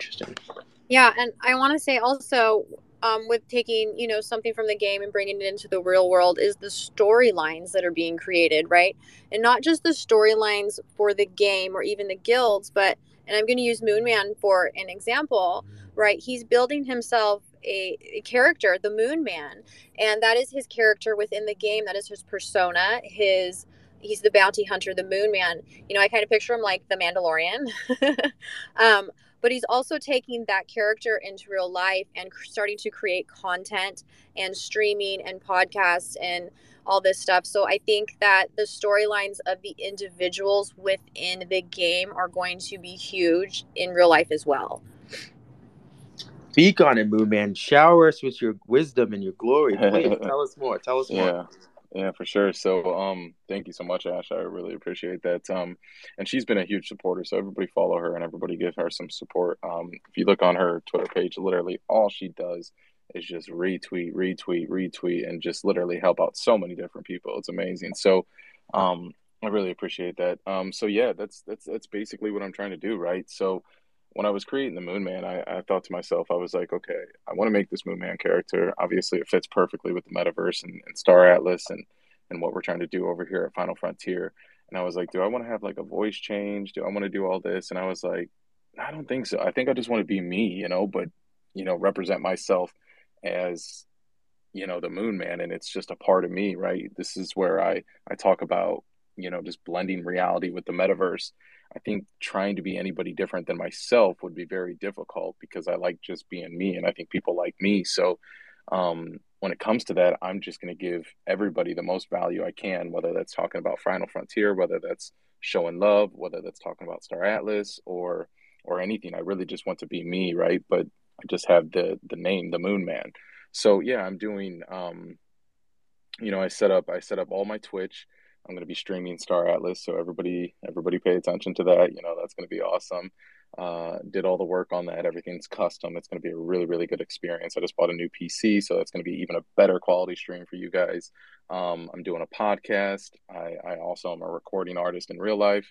interesting. Yeah, and I want to say also um, with taking you know something from the game and bringing it into the real world is the storylines that are being created, right? And not just the storylines for the game or even the guilds, but and I'm going to use Moonman for an example, right? He's building himself a, a, character, the Moon Man, and that is his character within the game. That is his persona. His he's the bounty hunter, the Moon Man. You know, I kind of picture him like the Mandalorian. um, but he's also taking that character into real life and starting to create content and streaming and podcasts and all this stuff. So I think that the storylines of the individuals within the game are going to be huge in real life as well. Speak on it, Moon Man. Shower us with your wisdom and your glory. Please tell us more. Tell us more. Yeah. Yeah, for sure. So, um, thank you so much, Ash. I really appreciate that. Um, and she's been a huge supporter. So everybody follow her and everybody give her some support. Um, if you look on her Twitter page, literally all she does is just retweet, retweet, retweet, and just literally help out so many different people. It's amazing. So, um, I really appreciate that. Um, so yeah, that's that's that's basically what I'm trying to do, right? So when I was creating the Moon Man, I, I thought to myself, I was like, okay, I want to make this Moon Man character. Obviously, it fits perfectly with the metaverse and, and Star Atlas and and what we're trying to do over here at Final Frontier. And I was like, do I want to have like a voice change? Do I want to do all this? And I was like, I don't think so. I think I just want to be me, you know, but you know, represent myself as you know the Moon Man, and it's just a part of me, right? This is where I I talk about you know just blending reality with the metaverse I think trying to be anybody different than myself would be very difficult because I like just being me and I think people like me. So um, when it comes to that, I'm just going to give everybody the most value I can, whether that's talking about Final Frontier, whether that's showing love, whether that's talking about Star Atlas or or anything. I really just want to be me, right? But I just have the the name, the Moon Man. So yeah, I'm doing um, you know, I set up I set up all my Twitch. I'm going to be streaming Star Atlas, so everybody everybody pay attention to that. You know, that's going to be awesome. Uh, did all the work on that. Everything's custom. It's going to be a really really good experience. I just bought a new PC, so that's going to be even a better quality stream for you guys. Um, I'm doing a podcast. I, I also am a recording artist in real life.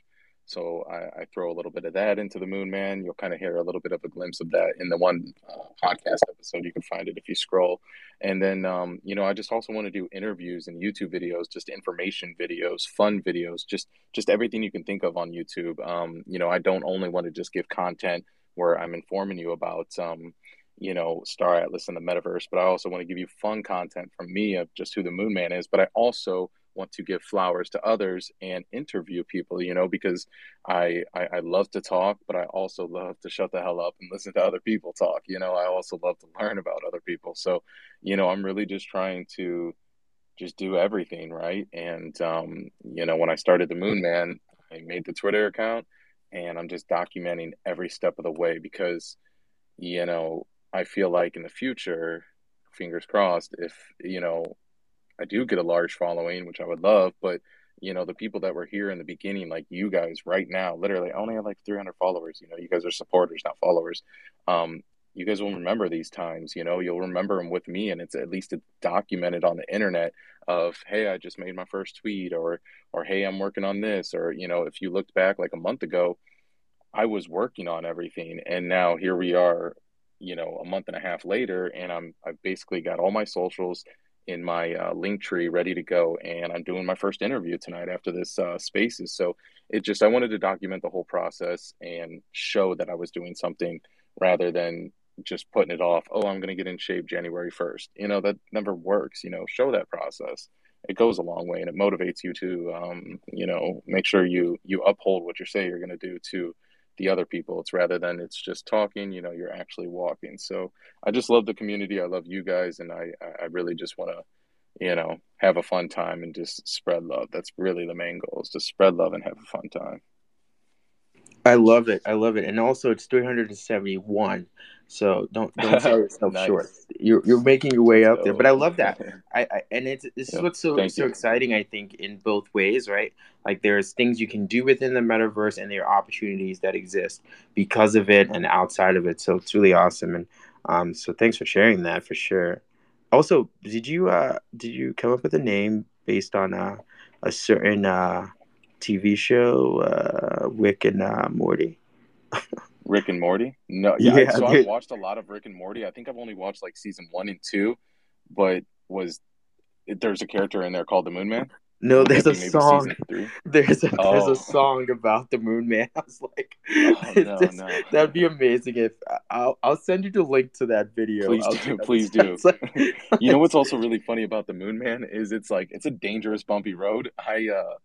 So I, I, throw a little bit of that into the Moon Man. You'll kind of hear a little bit of a glimpse of that in the one uh, podcast episode. You can find it if you scroll. And then, um, you know, I just also want to do interviews and YouTube videos, just information videos, fun videos, just just everything you can think of on YouTube. Um, you know, I don't only want to just give content where I'm informing you about. Um, you know, Star Atlas and the metaverse, but I also want to give you fun content from me of just who the Moon Man is. But I also want to give flowers to others and interview people, you know, because I, I, I love to talk, but I also love to shut the hell up and listen to other people talk. You know, I also love to learn about other people. So, you know, I'm really just trying to just do everything right. And um, you know, when I started the Moon Man, I made the Twitter account and I'm just documenting every step of the way because, you know, I feel like in the future, fingers crossed, if you know I do get a large following, which I would love, but you know, the people that were here in the beginning, like you guys right now, literally, I only have like 300 followers. You know, you guys are supporters, not followers. Um, you guys will remember these times, you know, you'll remember them with me, and it's at least documented on the internet of, hey, I just made my first tweet, or, or hey, I'm working on this, or, you know, if you looked back like a month ago, I was working on everything, and now here we are, you know, a month and a half later, and I'm, I've basically got all my socials in my uh, Linktree ready to go and i'm doing my first interview tonight after this uh, spaces. So it just i wanted to document the whole process and show that i was doing something rather than just putting it off oh i'm going to get in shape january 1st you know that never works you know show that process. It goes a long way and it motivates you to um, you know make sure you you uphold what you say you're going to do to the other people. It's rather than it's just talking, you know, you're actually walking. So I just love the community. I love you guys. And I, I really just want to, you know, have a fun time and just spread love. That's really the main goal is to spread love and have a fun time. I love it. I love it. And also it's 371. So don't don't sell yourself nice. short. You're you're making your way up there. But I love that. I, I and it's this is what's so so you. exciting, I think, in both ways, right? Like there's things you can do within the metaverse and there are opportunities that exist because of it and outside of it. So it's really awesome. And um so thanks for sharing that for sure. Also, did you uh did you come up with a name based on uh, a certain uh TV show, uh Rick and uh, Morty? Rick and Morty? No, yeah. yeah so I've watched a lot of Rick and Morty. I think I've only watched like season one and two, but was there's a character in there called the Moon Man? No, there's a song. There's a oh. there's a song about the Moon Man. I was like, oh, no, just, no. that'd be amazing if I'll I'll send you the link to that video. Please I'll do, please do. Like, you know what's also really funny about the Moon Man is it's like it's a dangerous bumpy road. I uh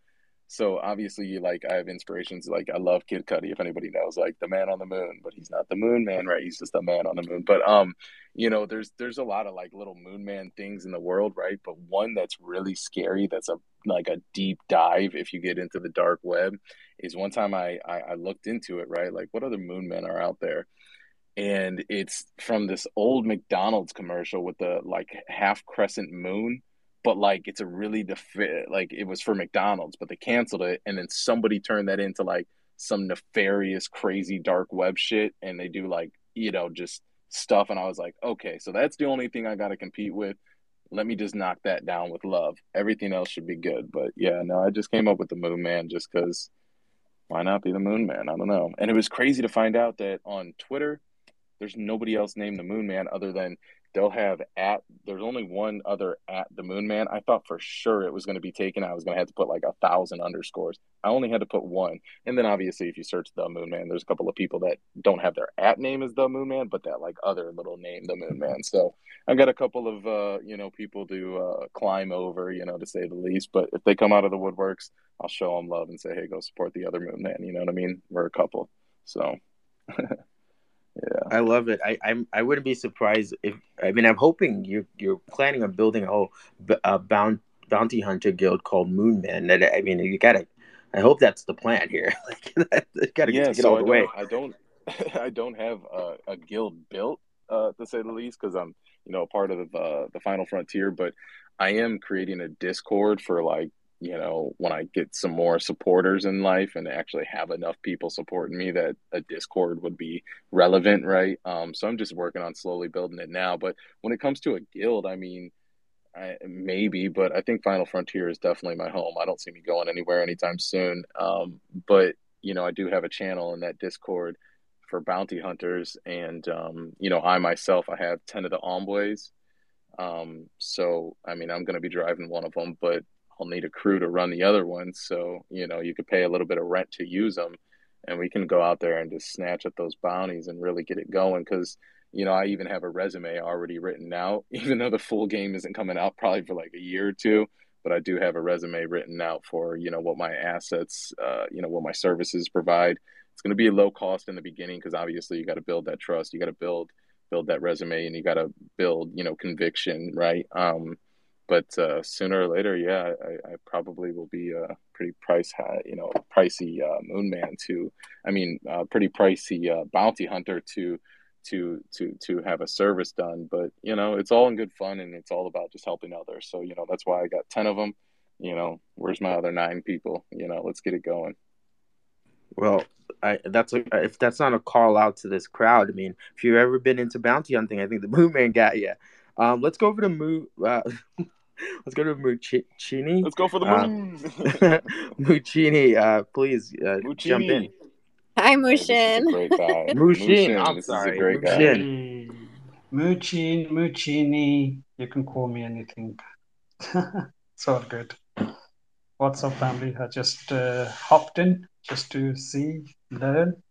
so obviously, like I have inspirations. Like I love Kid Cudi. If anybody knows, like the man on the moon, but he's not the moon man, right? He's just a man on the moon. But um, you know, there's there's a lot of like little moon man things in the world, right? But one that's really scary, that's a like a deep dive if you get into the dark web, is one time I I, I looked into it, right? Like what other moon men are out there? And it's from this old McDonald's commercial with the like half crescent moon but like it's a really defi- like it was for McDonald's, but they canceled it, and then somebody turned that into like some nefarious, crazy dark web shit, and they do like you know just stuff, and I was like, okay, so that's the only thing I got to compete with. Let me just knock that down with love. Everything else should be good. But yeah, no, I just came up with the Moon Man just because why not be the Moon Man? I don't know. And it was crazy to find out that on Twitter, there's nobody else named the Moon Man other than they'll have at there's only one other at the moon man. I thought for sure it was going to be taken. I was going to have to put like a thousand underscores. I only had to put one. And then obviously if you search the moon man there's a couple of people that don't have their at name as the moon man but that like other little name the moon man. So i've got a couple of uh you know people to uh climb over you know to say the least. But if they come out of the woodworks i'll show them love and say hey go support the other moon man. You know what i mean? We're a couple. So Yeah, I love it. I I'm I wouldn't be surprised if I mean I'm hoping you you're planning on building a whole uh, bound, bounty hunter guild called Moonman. That I mean you gotta. I hope that's the plan here. like gotta yeah, take it all the way. I don't I don't have a, a guild built uh, to say the least because I'm you know part of uh, the final frontier, but I am creating a Discord for like you know, when I get some more supporters in life and actually have enough people supporting me that a Discord would be relevant, right? Um, so I'm just working on slowly building it now. But when it comes to a guild, I mean, I, maybe, but I think Final Frontier is definitely my home. I don't see me going anywhere anytime soon. Um, but you know, I do have a channel in that Discord for bounty hunters, and um, you know, I myself, I have ten of the envoys. Um, so I mean, I'm going to be driving one of them, but I'll need a crew to run the other ones. So, you know, you could pay a little bit of rent to use them and we can go out there and just snatch at those bounties and really get it going. Cause, you know, I even have a resume already written out, even though the full game isn't coming out probably for like a year or two. But I do have a resume written out for, you know, what my assets, uh, you know, what my services provide. It's going to be low cost in the beginning because obviously you got to build that trust. You got to build build that resume and you got to build, you know, conviction, right? Um, but uh, sooner or later, yeah, I, I, probably will be a pretty price, you know, pricey uh, moon man to, I mean, uh, pretty pricey uh, bounty hunter to, to, to, to have a service done. But you know, it's all in good fun, and it's all about just helping others. So you know, that's why I got ten of them. You know, where's my other nine people? You know, let's get it going. Well, I, that's a, if that's not a call out to this crowd. I mean, if you've ever been into bounty hunting, I think the Moon Man got you. Um, let's go over to Moo. Uh, let's go to Muccini. Let's go for the uh, moon. Uh, Muccini, uh, please uh, jump in. Hi, Mushin. Great guy. Mushin. I'm sorry. great guy. Muccin, Muccini. You can call me anything. it's all good. What's up, family? I just uh, hopped in just to see, learn,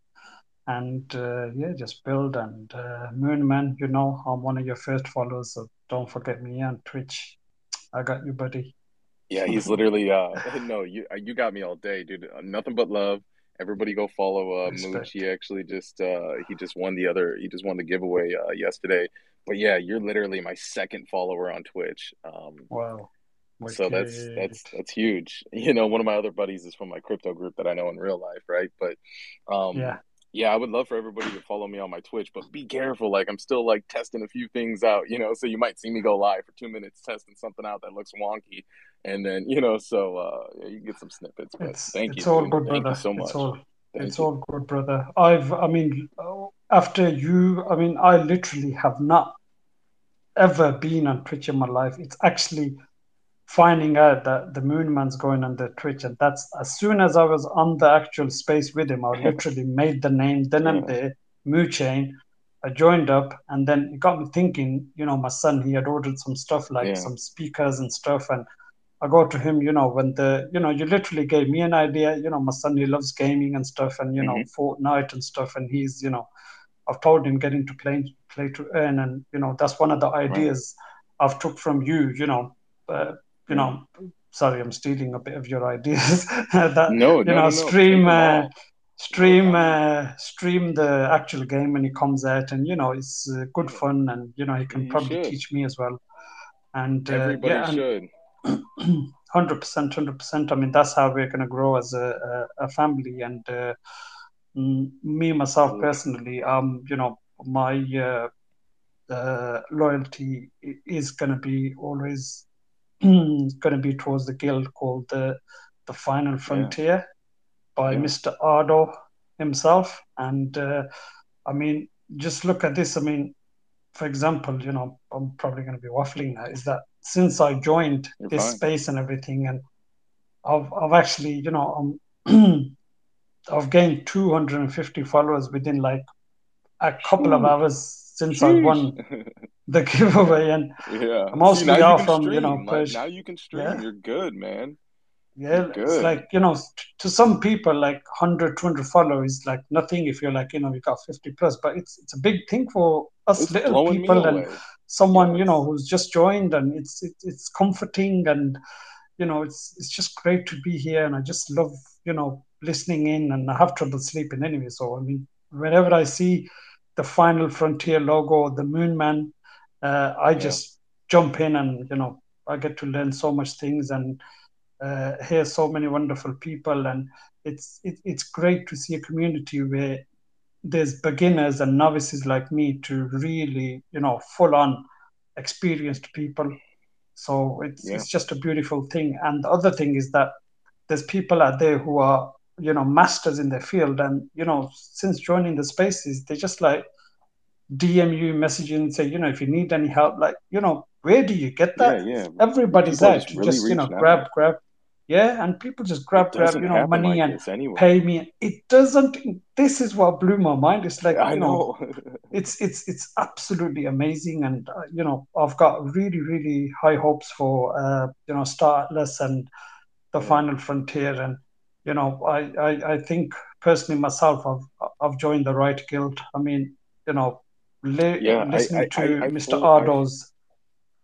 and uh, yeah, just build. And uh, Moonman, you know, I'm one of your first followers, so don't forget me on Twitch. I got you, buddy. Yeah, he's literally uh no, you uh, you got me all day, dude. Uh, nothing but love. Everybody go follow uh Mooch. He actually just uh he just won the other he just won the giveaway uh yesterday. But yeah, you're literally my second follower on Twitch. Um Wow. So that's that's that's huge. You know, one of my other buddies is from my crypto group that I know in real life, right? But um yeah yeah, I would love for everybody to follow me on my Twitch, but be careful. Like I'm still like testing a few things out, you know. So you might see me go live for two minutes testing something out that looks wonky, and then you know, so uh, yeah, you get some snippets. But it's, thank it's you, all good, thank brother. you so much. It's all, it's all good, brother. I've, I mean, after you, I mean, I literally have not ever been on Twitch in my life. It's actually finding out that the moon man's going on the twitch and that's as soon as i was on the actual space with him i literally made the name then and there Moo Chain. I joined up, and then it got me thinking. You know, my son he had ordered some stuff like yeah. some speakers and stuff, and I go to him. You know, when the you know you literally gave me an idea. You know, my son he loves gaming and stuff, and you mm-hmm. know Fortnite and stuff, and he's you know, I've told him getting to play play to earn, and you know that's one of the ideas right. I've took from you. You know, uh, you know sorry, I'm stealing a bit of your ideas. that no, you no, know, no, stream, uh, stream, uh, stream the actual game when it comes out, and you know, it's uh, good fun, and you know, he can you probably should. teach me as well. And uh, everybody yeah, should. Hundred percent, hundred percent. I mean, that's how we're going to grow as a, a, a family. And uh, me myself personally, um, you know, my uh, loyalty is going to be always going to be towards the guild called the the Final Frontier yeah. by yeah. Mr. Ardo himself. And uh, I mean, just look at this. I mean, for example, you know, I'm probably going to be waffling now. Is that since I joined You're this fine. space and everything, and I've I've actually, you know, I've gained 250 followers within like a couple of hours since Sheesh. I won the giveaway, and yeah, I'm now you from you know like, now you can stream. Yeah. You're good, man. Yeah, it's like you know, to some people, like 100, 200 followers, like nothing. If you're like you know, you got 50 plus, but it's it's a big thing for us it's little people and someone you know who's just joined, and it's it, it's comforting and you know it's it's just great to be here, and I just love you know listening in, and I have trouble sleeping anyway. So I mean, whenever I see the Final Frontier logo, the Moon Man, uh, I just jump in and you know I get to learn so much things and uh, hear so many wonderful people, and it's it, it's great to see a community where there's beginners and novices like me to really you know full on experienced people. So it's yeah. it's just a beautiful thing. And the other thing is that there's people out there who are you know masters in their field and you know since joining the spaces they just like dm you messaging and say you know if you need any help like you know where do you get that yeah, yeah. everybody's people out really just you know grab out. grab yeah and people just grab grab you know money like and anyway. pay me it doesn't this is what blew my mind it's like I know, know it's it's it's absolutely amazing and uh, you know i've got really really high hopes for uh you know Star Atlas and the yeah. final frontier and you know, I, I, I think personally myself, I've, I've joined the right guild. I mean, you know, li- yeah, listening I, I, to Mr. Ardo's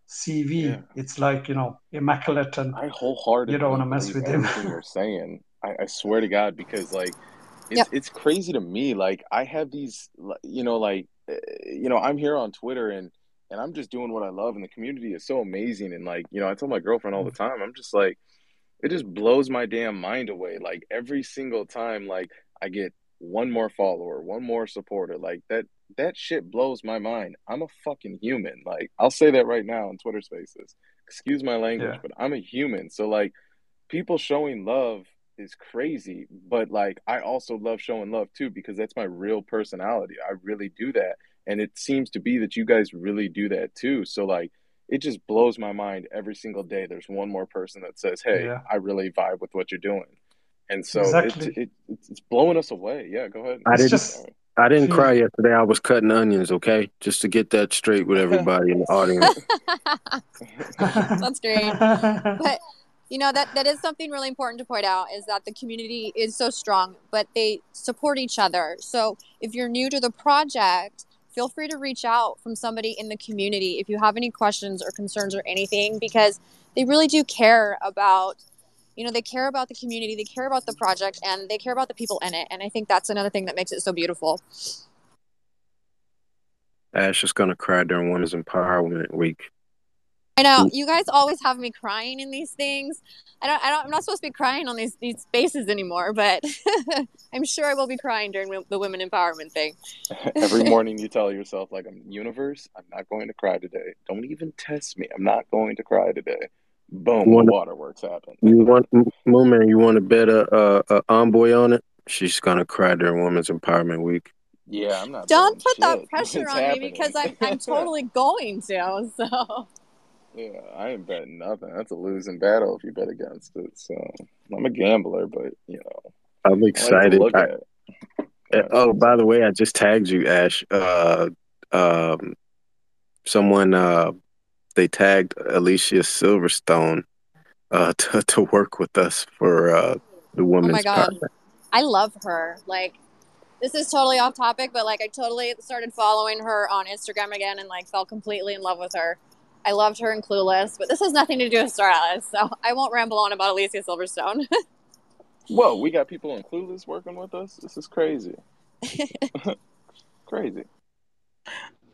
CV, yeah. it's like, you know, immaculate and I wholeheartedly you don't want to mess with him. you're saying, I, I swear to God, because like, it's, yep. it's crazy to me. Like I have these, you know, like, eh, you know, I'm here on Twitter and, and I'm just doing what I love and the community is so amazing. And like, you know, I tell my girlfriend all the time, I'm just like, it just blows my damn mind away. Like every single time, like I get one more follower, one more supporter, like that that shit blows my mind. I'm a fucking human. Like I'll say that right now in Twitter Spaces. Excuse my language, yeah. but I'm a human. So like people showing love is crazy, but like I also love showing love too because that's my real personality. I really do that. And it seems to be that you guys really do that too. So like it just blows my mind every single day. There's one more person that says, "Hey, yeah. I really vibe with what you're doing," and so exactly. it, it, it's blowing us away. Yeah, go ahead. I didn't. Just, I didn't hmm. cry yesterday. I was cutting onions. Okay, just to get that straight with everybody in the audience. That's great. But you know that that is something really important to point out is that the community is so strong, but they support each other. So if you're new to the project feel free to reach out from somebody in the community if you have any questions or concerns or anything because they really do care about you know they care about the community they care about the project and they care about the people in it and i think that's another thing that makes it so beautiful ash is going to cry during women's empowerment week I know you guys always have me crying in these things. I don't, I don't, I'm not supposed to be crying on these these spaces anymore, but I'm sure I will be crying during the women empowerment thing. Every morning you tell yourself, like, "I'm universe. I'm not going to cry today. Don't even test me. I'm not going to cry today." Boom, want, the waterworks happen. You want, Mooman, you want to bet a, a, a envoy on it? She's gonna cry during Women's Empowerment Week. Yeah, I'm not. Don't put shit. that pressure it's on happening. me because I'm, I'm totally going to. So. Yeah, I ain't betting nothing. That's a losing battle if you bet against it. So I'm a gambler, but you know, I'm excited. I, Uh, oh, by the way, I just tagged you, Ash. Uh, um, someone uh, they tagged Alicia Silverstone uh, to to work with us for uh, the women's. Oh my god, I love her. Like, this is totally off topic, but like, I totally started following her on Instagram again and like fell completely in love with her. I loved her in Clueless, but this has nothing to do with Star Atlas, so I won't ramble on about Alicia Silverstone. Whoa, we got people in Clueless working with us. This is crazy. crazy.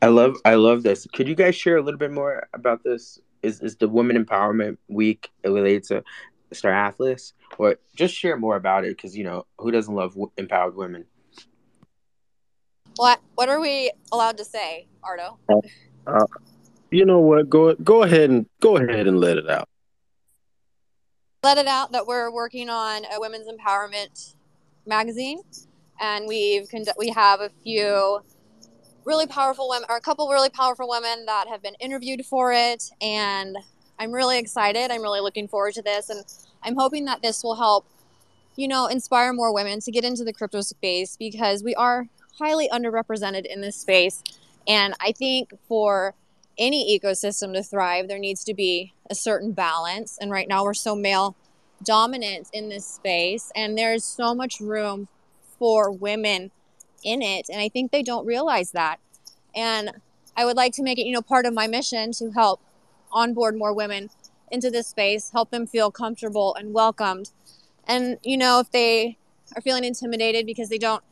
I love I love this. Could you guys share a little bit more about this? Is is the Women Empowerment Week related to Star Atlas, or just share more about it? Because you know who doesn't love w- empowered women. What What are we allowed to say, Ardo? Uh, uh, you know what? Go go ahead and go ahead and let it out. Let it out that we're working on a women's empowerment magazine, and we've we have a few really powerful women, or a couple really powerful women that have been interviewed for it. And I'm really excited. I'm really looking forward to this. And I'm hoping that this will help, you know, inspire more women to get into the crypto space because we are highly underrepresented in this space. And I think for any ecosystem to thrive, there needs to be a certain balance. And right now, we're so male dominant in this space, and there's so much room for women in it. And I think they don't realize that. And I would like to make it, you know, part of my mission to help onboard more women into this space, help them feel comfortable and welcomed. And, you know, if they are feeling intimidated because they don't,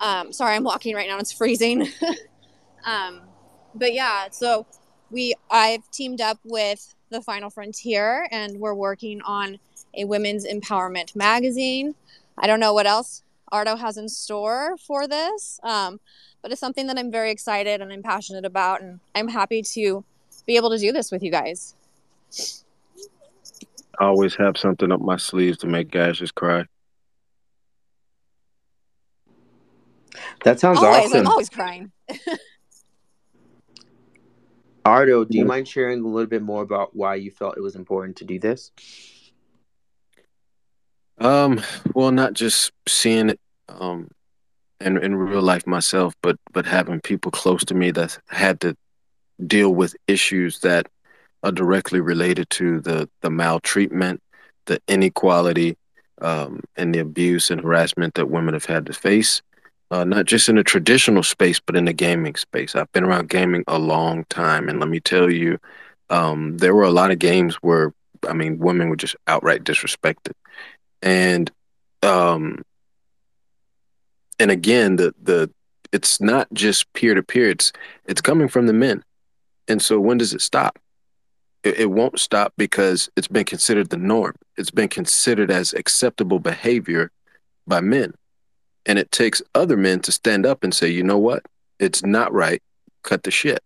um, sorry, I'm walking right now, it's freezing. um, but yeah, so we, I've teamed up with the Final Frontier and we're working on a women's empowerment magazine. I don't know what else Ardo has in store for this. Um, but it's something that I'm very excited and I'm passionate about. And I'm happy to be able to do this with you guys. I always have something up my sleeves to make guys just cry. That sounds always, awesome. I'm always crying. Ardo, do you mind sharing a little bit more about why you felt it was important to do this? Um, well, not just seeing it um, in in real life myself, but but having people close to me that had to deal with issues that are directly related to the the maltreatment, the inequality, um, and the abuse and harassment that women have had to face. Uh, not just in the traditional space, but in the gaming space. I've been around gaming a long time, and let me tell you, um, there were a lot of games where, I mean, women were just outright disrespected, and um, and again, the the it's not just peer to peer; it's it's coming from the men. And so, when does it stop? It, it won't stop because it's been considered the norm. It's been considered as acceptable behavior by men, and it takes other men to stand up and say, "You know what? It's not right. Cut the shit."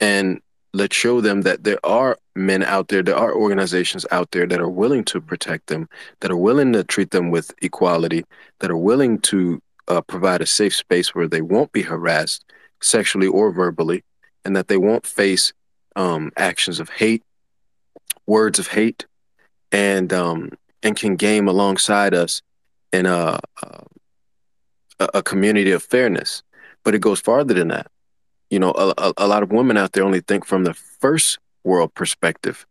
And let's show them that there are men out there, there are organizations out there that are willing to protect them, that are willing to treat them with equality, that are willing to uh, provide a safe space where they won't be harassed sexually or verbally, and that they won't face um, actions of hate, words of hate, and um, and can game alongside us in a, a, a community of fairness. But it goes farther than that you know, a, a, lot of women out there only think from the first world perspective,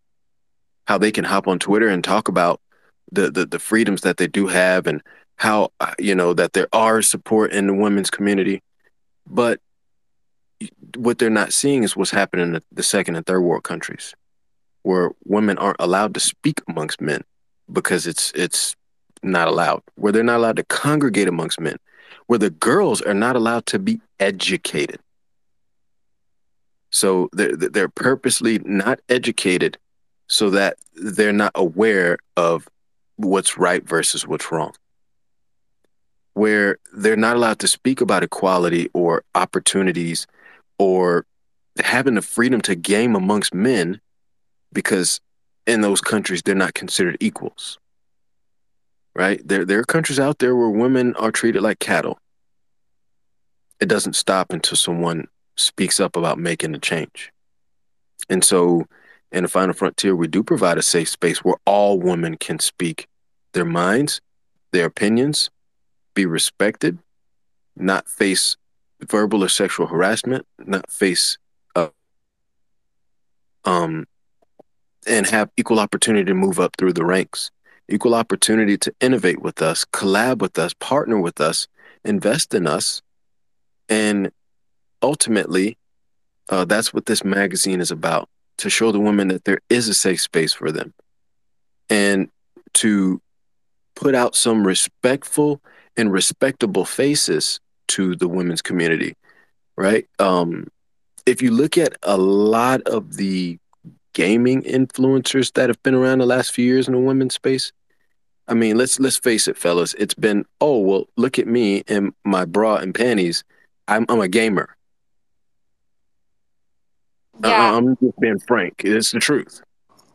how they can hop on Twitter and talk about the, the, the freedoms that they do have and how, uh, you know, that there are support in the women's community. But what they're not seeing is what's happening in the, the second and third world countries where women aren't allowed to speak amongst men because it's, it's not allowed, where they're not allowed to congregate amongst men, where the girls are not allowed to be educated so they're, they're purposely not educated so that they're not aware of what's right versus what's wrong. Where they're not allowed to speak about equality or opportunities or having the freedom to game amongst men because in those countries they're not considered equals. Right? There, there are countries out there where women are treated like cattle. It doesn't stop until someone speaks up about making a change. And so in the final frontier, we do provide a safe space where all women can speak their minds, their opinions, be respected, not face verbal or sexual harassment, not face uh, um and have equal opportunity to move up through the ranks, equal opportunity to innovate with us, collab with us, partner with us, invest in us, and ultimately, uh, that's what this magazine is about to show the women that there is a safe space for them and to put out some respectful and respectable faces to the women's community, right? Um, if you look at a lot of the gaming influencers that have been around the last few years in the women's space, I mean, let's let's face it, fellas. It's been, oh well, look at me and my bra and panties. I'm I'm a gamer. Yeah. I, I'm just being frank. It's the truth.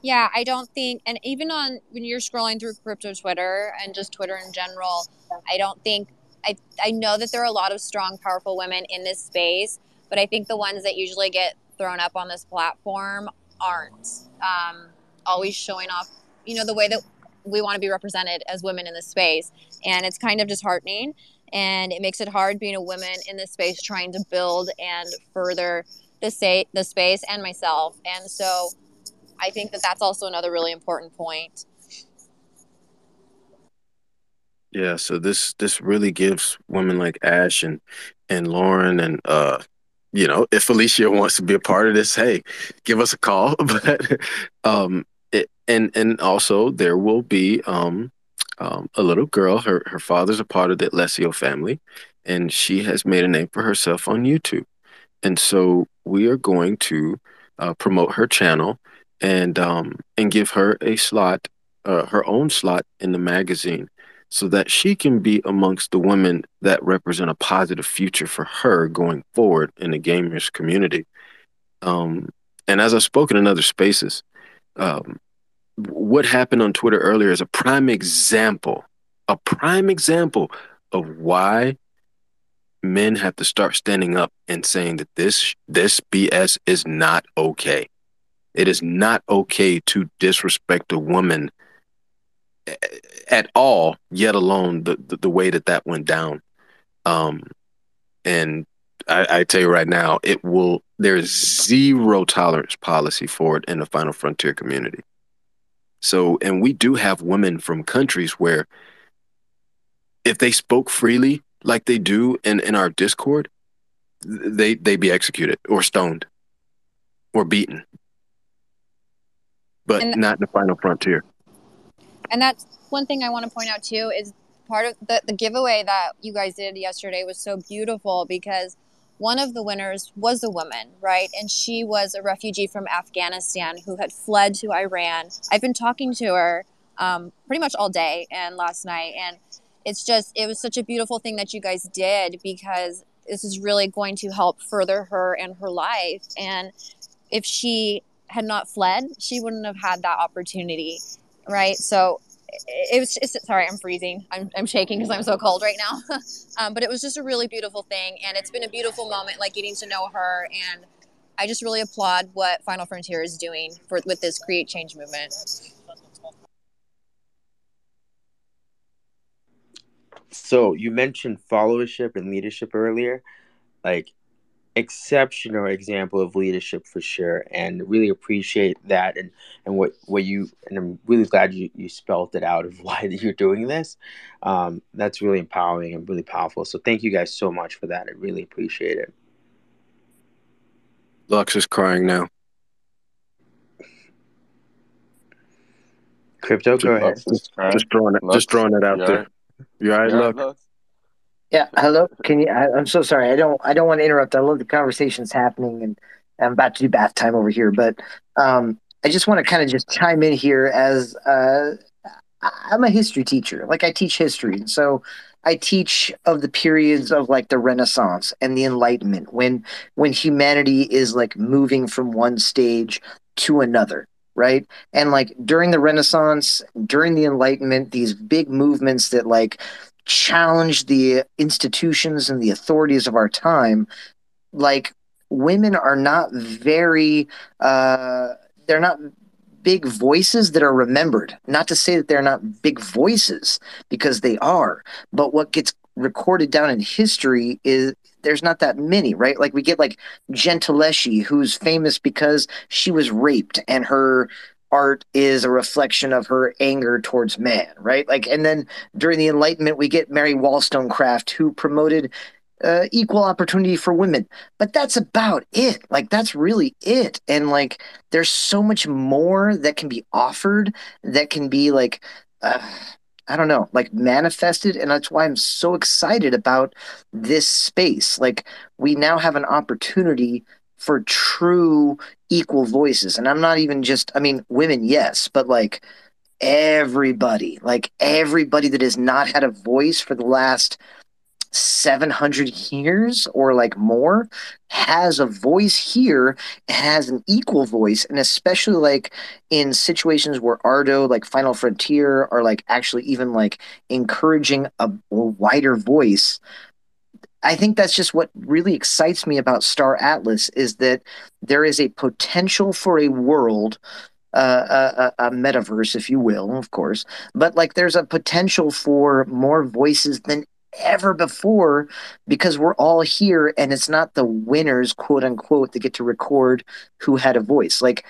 Yeah, I don't think, and even on when you're scrolling through crypto Twitter and just Twitter in general, I don't think I I know that there are a lot of strong, powerful women in this space, but I think the ones that usually get thrown up on this platform aren't um, always showing off, you know, the way that we want to be represented as women in this space, and it's kind of disheartening, and it makes it hard being a woman in this space trying to build and further the say the space and myself, and so I think that that's also another really important point. Yeah, so this this really gives women like Ash and and Lauren and uh you know, if Felicia wants to be a part of this, hey, give us a call. But um it, and and also there will be um um a little girl, her her father's a part of the Alessio family, and she has made a name for herself on YouTube. And so we are going to uh, promote her channel and um, and give her a slot, uh, her own slot in the magazine, so that she can be amongst the women that represent a positive future for her going forward in the gamers community. Um, and as I've spoken in other spaces, um, what happened on Twitter earlier is a prime example, a prime example of why men have to start standing up and saying that this this BS is not okay. It is not okay to disrespect a woman at all, yet alone the, the, the way that that went down. Um, and I, I tell you right now, it will. There's zero tolerance policy for it in the final frontier community. So, and we do have women from countries where, if they spoke freely like they do in in our Discord, they they be executed or stoned or beaten but and, not in the final frontier. And that's one thing I want to point out too is part of the, the giveaway that you guys did yesterday was so beautiful because one of the winners was a woman, right? And she was a refugee from Afghanistan who had fled to Iran. I've been talking to her um, pretty much all day and last night. And it's just, it was such a beautiful thing that you guys did because this is really going to help further her and her life. And if she had not fled, she wouldn't have had that opportunity, right? So it was just, sorry, I'm freezing. I'm, I'm shaking because I'm so cold right now. um, but it was just a really beautiful thing. And it's been a beautiful moment, like getting to know her. And I just really applaud what Final Frontier is doing for with this Create Change movement. So you mentioned followership and leadership earlier. Like exceptional example of leadership for sure and really appreciate that and and what what you and i'm really glad you you spelt it out of why you're doing this. Um, that's really empowering and really powerful. So thank you guys so much for that. I really appreciate it. Lux is crying now. Crypto go ahead. just, just drawing it just drawing it out there you all right, Lux? Yeah, hello. Can you? I, am so sorry. I don't. I don't want to interrupt. I love the conversations happening, and I'm about to do bath time over here. But um, I just want to kind of just chime in here as uh, I'm a history teacher. Like I teach history, and so I teach of the periods of like the Renaissance and the Enlightenment, when when humanity is like moving from one stage to another right? And like during the renaissance during the enlightenment these big movements that like challenge the institutions and the authorities of our time like women are not very uh they're not big voices that are remembered. Not to say that they're not big voices because they are but what gets recorded down in history is there's not that many, right? Like we get like Gentileschi, who's famous because she was raped and her art is a reflection of her anger towards man, right? Like, and then during the Enlightenment, we get Mary Wollstonecraft, who promoted uh, equal opportunity for women. But that's about it. Like, that's really it. And like, there's so much more that can be offered that can be like, uh, I don't know, like manifested. And that's why I'm so excited about this space. Like, we now have an opportunity for true equal voices. And I'm not even just, I mean, women, yes, but like everybody, like everybody that has not had a voice for the last 700 years or like more has a voice here has an equal voice and especially like in situations where ardo like final frontier are like actually even like encouraging a, a wider voice I think that's just what really excites me about Star Atlas is that there is a potential for a world uh, a, a, metaverse, if you will, of course. But like, there's a potential for more voices than ever before because we're all here and it's not the winners quote unquote that get to record who had a voice. Like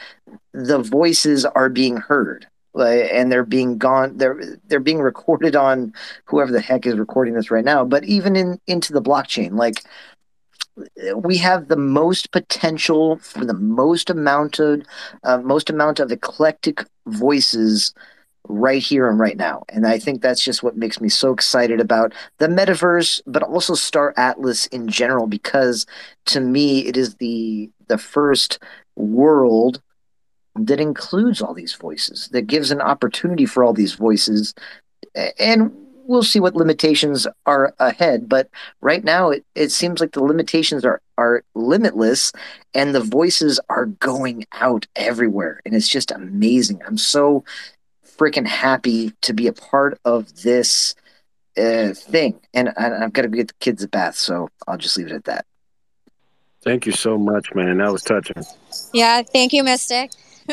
the voices are being heard and they're being gone they're they're being recorded on whoever the heck is recording this right now. But even in into the blockchain like we have the most potential for the most amount of uh, most amount of eclectic voices right here and right now. And I think that's just what makes me so excited about the metaverse, but also Star Atlas in general, because to me it is the the first world that includes all these voices, that gives an opportunity for all these voices. And we'll see what limitations are ahead. But right now it, it seems like the limitations are are limitless and the voices are going out everywhere. And it's just amazing. I'm so freaking happy to be a part of this uh, thing. And I, I've got to get the kids a bath, so I'll just leave it at that. Thank you so much, man. That was touching. Yeah, thank you, Mystic.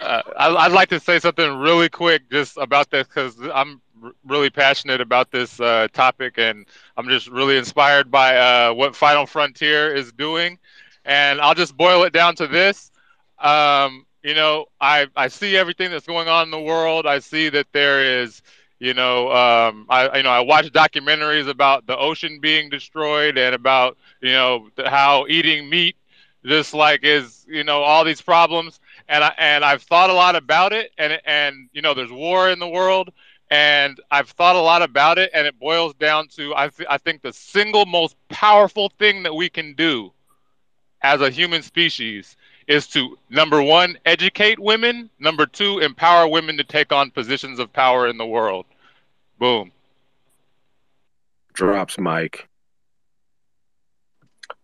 uh, I, would like to say something really quick just about this because I'm r- really passionate about this uh, topic and I'm just really inspired by uh, what Final Frontier is doing. And I'll just boil it down to this. Um, you know, I I see everything that's going on in the world. I see that there is, you know, um, I you know I watch documentaries about the ocean being destroyed and about you know how eating meat just like is you know all these problems and I and I've thought a lot about it and and you know there's war in the world and I've thought a lot about it and it boils down to I th- I think the single most powerful thing that we can do as a human species is to number one, educate women, number two, empower women to take on positions of power in the world. Boom. Drops mic.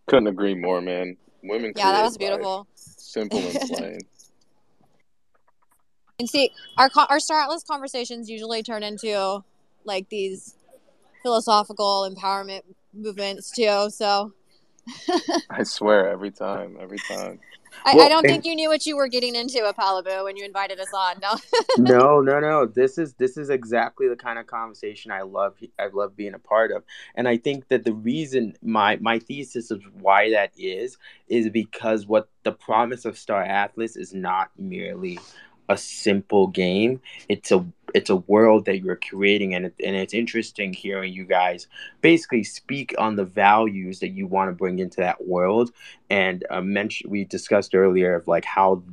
Couldn't agree more, man. Women. Yeah, that was beautiful. Simple and plain. and see, our our Star Atlas conversations usually turn into like these philosophical empowerment movements too. So. I swear, every time, every time. I, well, I don't and, think you knew what you were getting into at Palibu when you invited us on. No. no, no, no. This is this is exactly the kind of conversation I love. I love being a part of, and I think that the reason my my thesis of why that is is because what the promise of Star Atlas is not merely a simple game. It's a it's a world that you're creating, and it, and it's interesting hearing you guys basically speak on the values that you want to bring into that world. And uh, we discussed earlier of like how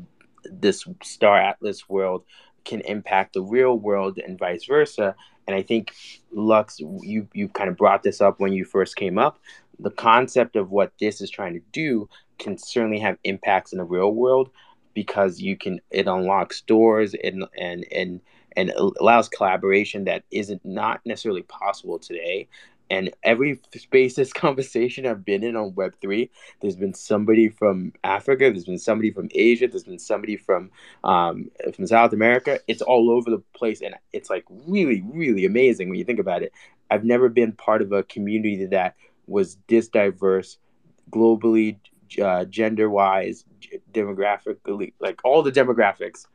this Star Atlas world can impact the real world and vice versa. And I think Lux, you you kind of brought this up when you first came up. The concept of what this is trying to do can certainly have impacts in the real world because you can it unlocks doors and and and and allows collaboration that isn't not necessarily possible today and every spaces conversation I've been in on Web3, there's been somebody from Africa, there's been somebody from Asia, there's been somebody from um, from South America. It's all over the place, and it's like really, really amazing when you think about it. I've never been part of a community that was this diverse, globally, uh, gender wise, demographically, like all the demographics,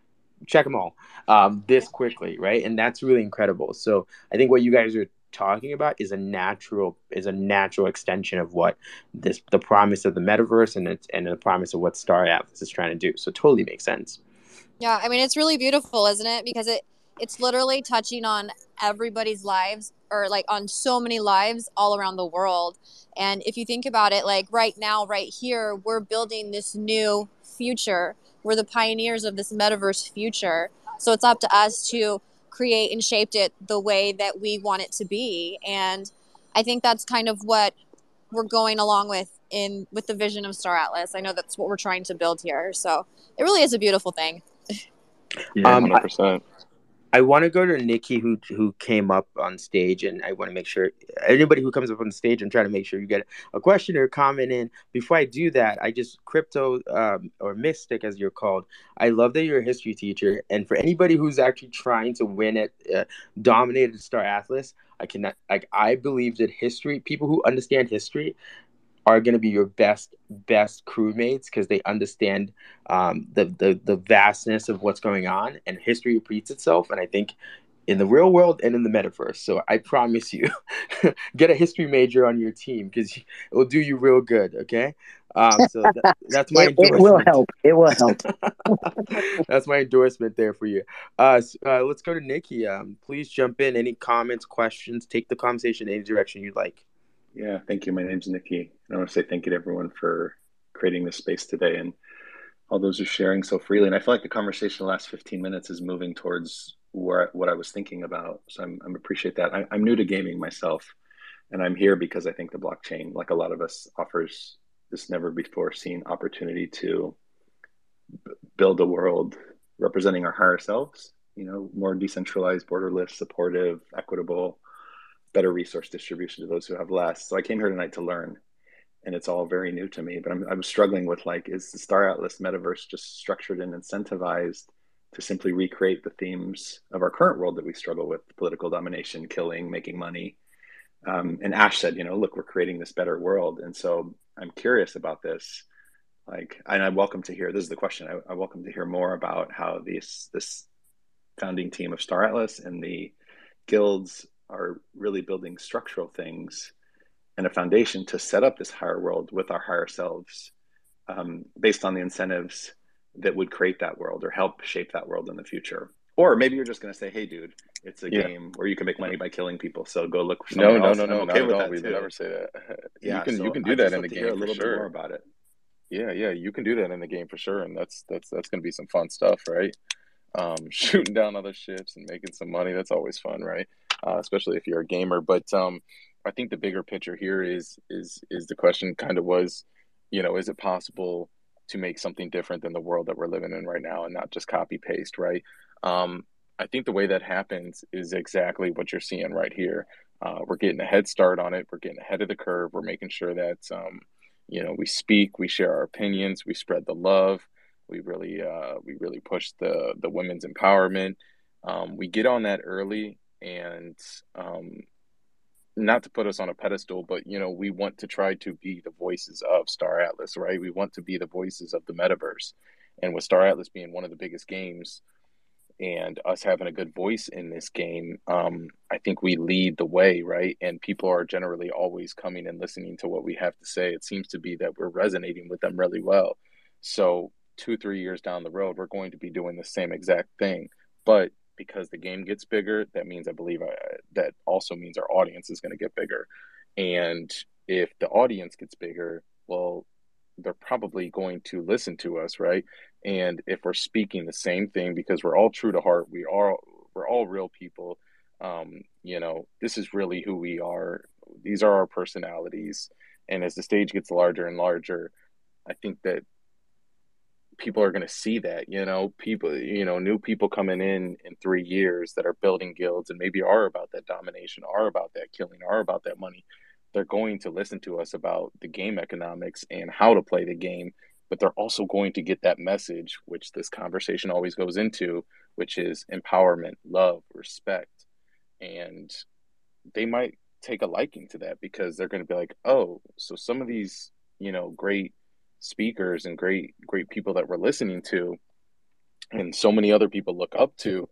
check them all um, this quickly, right? And that's really incredible. So I think what you guys are talking about is a natural is a natural extension of what this the promise of the metaverse and it's and the promise of what Star Atlas is trying to do. So totally makes sense. Yeah, I mean it's really beautiful, isn't it? Because it it's literally touching on everybody's lives or like on so many lives all around the world. And if you think about it, like right now, right here, we're building this new future. We're the pioneers of this metaverse future. So it's up to us to create and shape it the way that we want it to be. And I think that's kind of what we're going along with in with the vision of Star Atlas. I know that's what we're trying to build here. So it really is a beautiful thing. Yeah, um, 100%. I want to go to Nikki who who came up on stage, and I want to make sure anybody who comes up on stage, I'm trying to make sure you get a question or a comment in. Before I do that, I just crypto um, or mystic as you're called. I love that you're a history teacher, and for anybody who's actually trying to win it, uh, dominated Star Atlas, I cannot like I believe that history people who understand history are going to be your best best crewmates because they understand um, the, the the vastness of what's going on and history repeats itself and i think in the real world and in the metaverse. So i promise you get a history major on your team because it will do you real good okay? Um, so that, that's my it, it, will help. It will help. That's my endorsement there for you. Uh, so, uh, let's go to nikki. Um, please jump in. Any comments questions? Take the conversation any direction you'd like yeah, thank you. My name's Nikki. I want to say thank you to everyone for creating this space today and all those who are sharing so freely. And I feel like the conversation the last 15 minutes is moving towards where what I was thinking about. So I'm, I'm appreciate that. I, I'm new to gaming myself, and I'm here because I think the blockchain, like a lot of us, offers this never before seen opportunity to b- build a world representing our higher selves. You know, more decentralized, borderless, supportive, equitable better resource distribution to those who have less. So I came here tonight to learn, and it's all very new to me. But I'm I'm struggling with like, is the Star Atlas metaverse just structured and incentivized to simply recreate the themes of our current world that we struggle with: political domination, killing, making money. Um, and Ash said, you know, look, we're creating this better world, and so I'm curious about this. Like, and I welcome to hear. This is the question. I, I welcome to hear more about how this this founding team of Star Atlas and the guilds are really building structural things and a foundation to set up this higher world with our higher selves um, based on the incentives that would create that world or help shape that world in the future. Or maybe you're just going to say, "Hey, dude, it's a yeah. game where you can make money by killing people, so go look for no, no, no, no, no, okay with that We would never say that. Yeah, you can so you can do I that in the game a little sure. bit more about it. Yeah, yeah, you can do that in the game for sure, and that's that's that's going to be some fun stuff, right? Um, shooting down other ships and making some money. That's always fun, right? Uh, especially if you're a gamer. But um, I think the bigger picture here is is is the question kind of was, you know, is it possible to make something different than the world that we're living in right now and not just copy paste, right? Um, I think the way that happens is exactly what you're seeing right here. Uh, we're getting a head start on it. We're getting ahead of the curve. We're making sure that um, you know we speak, we share our opinions, we spread the love. We really uh, we really push the the women's empowerment. Um, we get on that early and um, not to put us on a pedestal, but you know, we want to try to be the voices of Star Atlas, right? We want to be the voices of the metaverse, and with Star Atlas being one of the biggest games, and us having a good voice in this game, um, I think we lead the way, right? And people are generally always coming and listening to what we have to say. It seems to be that we're resonating with them really well. So two, three years down the road, we're going to be doing the same exact thing, but because the game gets bigger, that means I believe uh, that also means our audience is going to get bigger. And if the audience gets bigger, well, they're probably going to listen to us, right? And if we're speaking the same thing, because we're all true to heart, we are we're all real people. Um, you know, this is really who we are. These are our personalities. And as the stage gets larger and larger, I think that people are going to see that you know people you know new people coming in in three years that are building guilds and maybe are about that domination are about that killing are about that money they're going to listen to us about the game economics and how to play the game but they're also going to get that message which this conversation always goes into which is empowerment love respect and they might take a liking to that because they're going to be like oh so some of these you know great speakers and great great people that we're listening to and so many other people look up to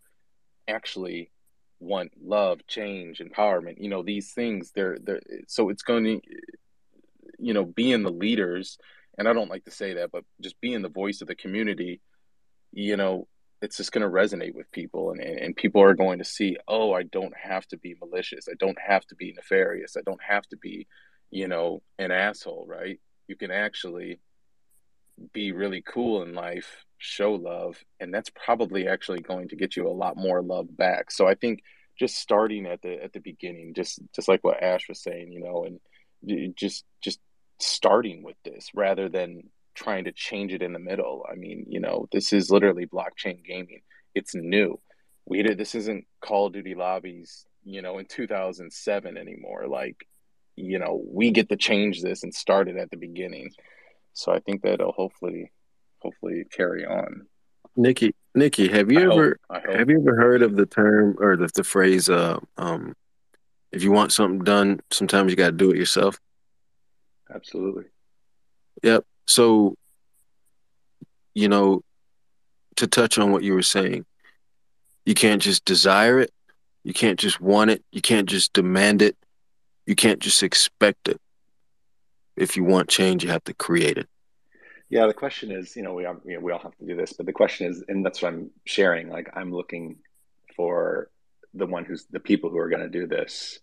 actually want love, change, empowerment. You know, these things. They're they're so it's going to, you know, being the leaders. And I don't like to say that, but just being the voice of the community. You know, it's just going to resonate with people and, and people are going to see oh i don't have to be malicious i don't have to be nefarious i don't have to be you know an asshole right you can actually be really cool in life show love and that's probably actually going to get you a lot more love back so i think just starting at the at the beginning just just like what ash was saying you know and just just starting with this rather than trying to change it in the middle. I mean, you know, this is literally blockchain gaming. It's new. We did this isn't Call of Duty lobbies, you know, in 2007 anymore. Like, you know, we get to change this and start it at the beginning. So I think that'll hopefully hopefully carry on. Nikki, Nikki, have you I ever hope, have you ever heard of the term or the, the phrase uh um if you want something done, sometimes you got to do it yourself? Absolutely. Yep. So, you know, to touch on what you were saying, you can't just desire it. You can't just want it. You can't just demand it. You can't just expect it. If you want change, you have to create it. Yeah, the question is, you know, we you know, we all have to do this, but the question is, and that's what I'm sharing. Like, I'm looking for the one who's the people who are going to do this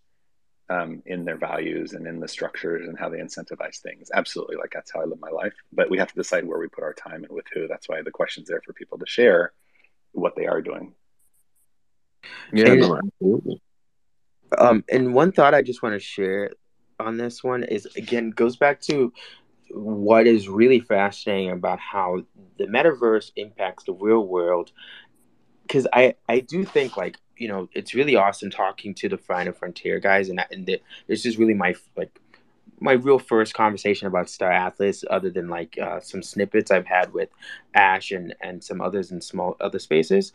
um, in their values and in the structures and how they incentivize things. Absolutely, like that's how I live my life. But we have to decide where we put our time and with who. That's why the question's there for people to share what they are doing. Yeah, and, absolutely. Um, and one thought I just want to share on this one is again goes back to what is really fascinating about how the metaverse impacts the real world because I I do think like you know, it's really awesome talking to the Final Frontier guys, and and the, this is really my like my real first conversation about Star Atlas, other than like uh, some snippets I've had with Ash and and some others in small other spaces.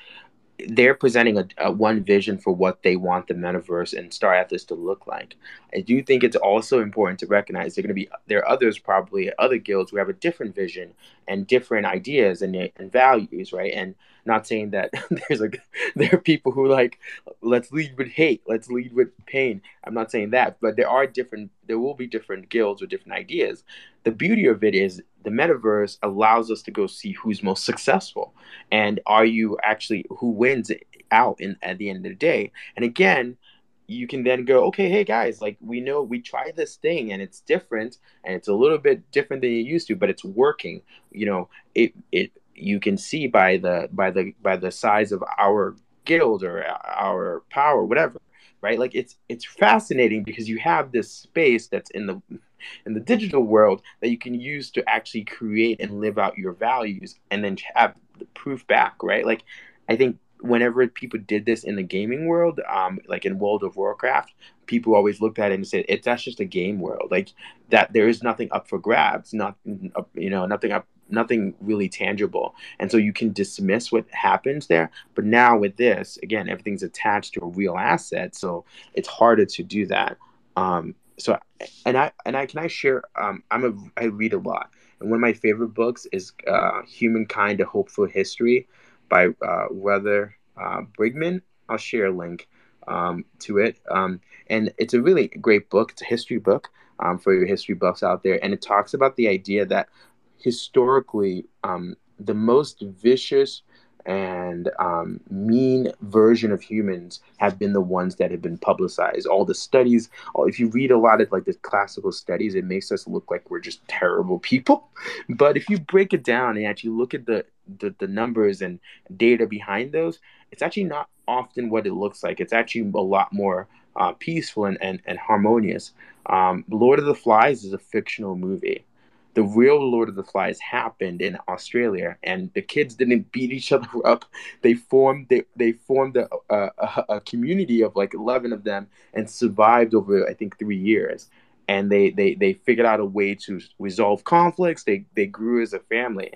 They're presenting a, a one vision for what they want the metaverse and Star Atlas to look like. I do think it's also important to recognize there are going to be there are others probably other guilds who have a different vision and different ideas and, and values, right? And not saying that there's like there are people who like let's lead with hate, let's lead with pain. I'm not saying that, but there are different there will be different guilds with different ideas. The beauty of it is the metaverse allows us to go see who's most successful and are you actually who wins out in at the end of the day. And again, you can then go, okay, hey guys, like we know we tried this thing and it's different and it's a little bit different than you used to, but it's working. You know, it it you can see by the by the by the size of our guild or our power whatever right? Like it's it's fascinating because you have this space that's in the in the digital world that you can use to actually create and live out your values and then have the proof back right? Like i think whenever people did this in the gaming world um like in world of warcraft people always looked at it and said it's that's just a game world. Like that there is nothing up for grabs not you know nothing up nothing really tangible. And so you can dismiss what happens there. But now with this, again, everything's attached to a real asset, so it's harder to do that. Um, so and I and I can I share um, I'm a I read a lot. And one of my favorite books is uh, Humankind: A Hopeful History by uh, Walter uh, Bregman. I'll share a link um, to it. Um, and it's a really great book. It's a history book um, for your history buffs out there. And it talks about the idea that historically um, the most vicious and um, mean version of humans have been the ones that have been publicized. All the studies, if you read a lot of like the classical studies, it makes us look like we're just terrible people. But if you break it down and actually look at the the, the numbers and data behind those, it's actually not often what it looks like. It's actually a lot more uh, peaceful and, and, and harmonious. Um, Lord of the Flies is a fictional movie the real Lord of the Flies happened in Australia, and the kids didn't beat each other up. They formed they they formed a, a, a community of like eleven of them and survived over I think three years. And they, they they figured out a way to resolve conflicts. They they grew as a family,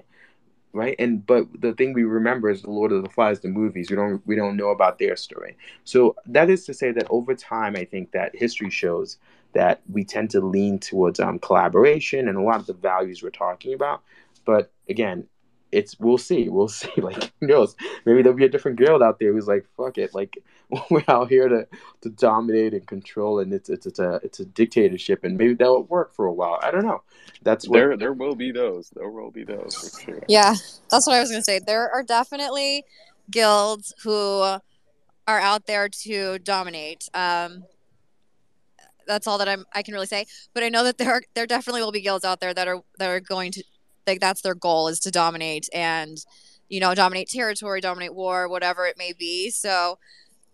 right? And but the thing we remember is the Lord of the Flies, the movies. We don't we don't know about their story. So that is to say that over time, I think that history shows that we tend to lean towards um, collaboration and a lot of the values we're talking about. But again, it's we'll see, we'll see. Like who knows? Maybe there'll be a different girl out there who's like, fuck it, like we're out here to to dominate and control, and it's it's it's a it's a dictatorship, and maybe that will work for a while. I don't know. That's what there there will be those. There will be those for sure. Yeah, that's what I was gonna say. There are definitely guilds who are out there to dominate. Um, that's all that I'm I can really say. But I know that there are, there definitely will be guilds out there that are that are going to like that's their goal is to dominate and you know dominate territory, dominate war, whatever it may be. So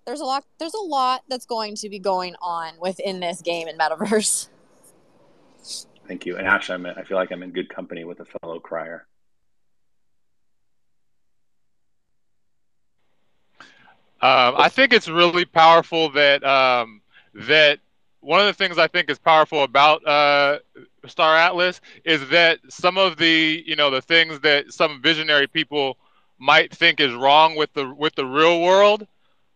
there's a lot there's a lot that's going to be going on within this game in metaverse. Thank you. And actually, I'm, I feel like I'm in good company with a fellow crier. Um, I think it's really powerful that um, that one of the things I think is powerful about uh, Star Atlas is that some of the you know the things that some visionary people might think is wrong with the with the real world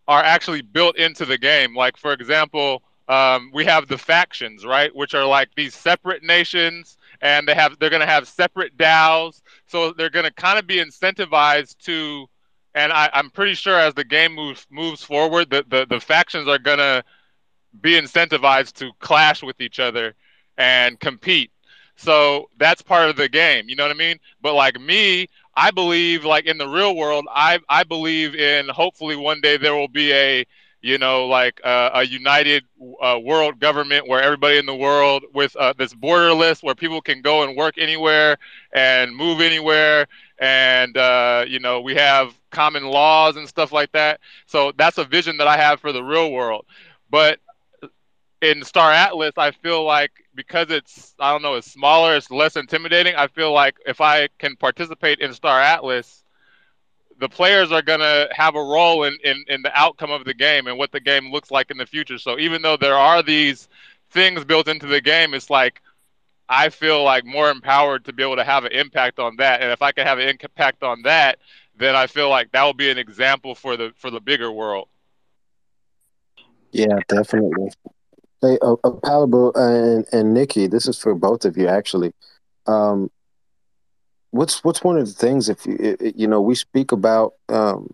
are actually built into the game. Like for example, um, we have the factions, right, which are like these separate nations, and they have they're going to have separate DAOs, so they're going to kind of be incentivized to. And I, I'm pretty sure as the game moves moves forward, the, the, the factions are gonna be incentivized to clash with each other and compete. So that's part of the game, you know what I mean? But like me, I believe like in the real world, I I believe in hopefully one day there will be a you know like uh, a united uh, world government where everybody in the world with uh, this borderless where people can go and work anywhere and move anywhere and uh, you know we have common laws and stuff like that. So that's a vision that I have for the real world. But in Star Atlas, I feel like because it's I don't know, it's smaller, it's less intimidating. I feel like if I can participate in Star Atlas, the players are gonna have a role in, in, in the outcome of the game and what the game looks like in the future. So even though there are these things built into the game, it's like I feel like more empowered to be able to have an impact on that. And if I can have an impact on that, then I feel like that will be an example for the for the bigger world. Yeah, definitely. Hey, uh, uh, and and Nikki, this is for both of you actually. Um, what's what's one of the things if you you know we speak about um,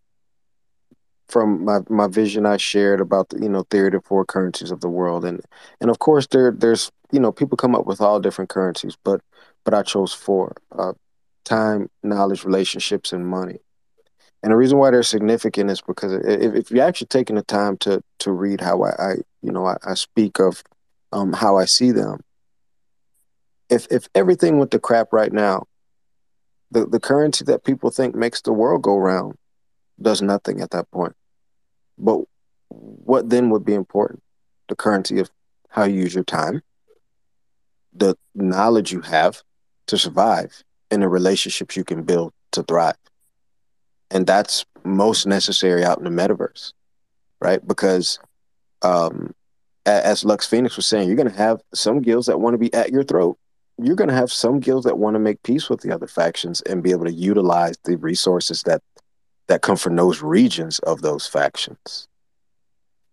from my my vision I shared about the you know theory of four currencies of the world and and of course there there's you know people come up with all different currencies but but I chose four uh, time knowledge relationships and money and the reason why they're significant is because if, if you're actually taking the time to to read how I, I you know I, I speak of um, how I see them. If if everything went to crap right now, the the currency that people think makes the world go round does nothing at that point. But what then would be important? The currency of how you use your time, the knowledge you have to survive, and the relationships you can build to thrive and that's most necessary out in the metaverse, right? Because um, as Lux Phoenix was saying, you're going to have some guilds that want to be at your throat. You're going to have some guilds that want to make peace with the other factions and be able to utilize the resources that that come from those regions of those factions.